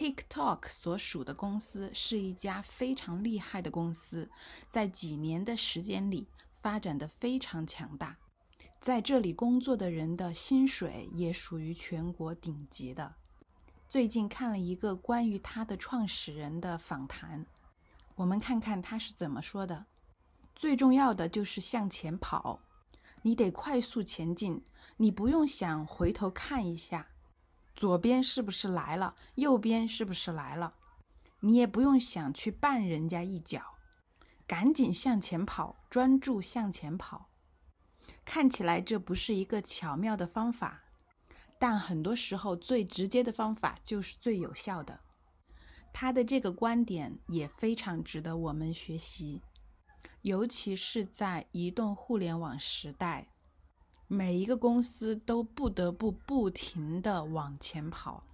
TikTok 所属的公司是一家非常厉害的公司，在几年的时间里发展的非常强大，在这里工作的人的薪水也属于全国顶级的。最近看了一个关于他的创始人的访谈，我们看看他是怎么说的。最重要的就是向前跑，你得快速前进，你不用想回头看一下。左边是不是来了？右边是不是来了？你也不用想去绊人家一脚，赶紧向前跑，专注向前跑。看起来这不是一个巧妙的方法，但很多时候最直接的方法就是最有效的。他的这个观点也非常值得我们学习，尤其是在移动互联网时代。每一个公司都不得不不停地往前跑。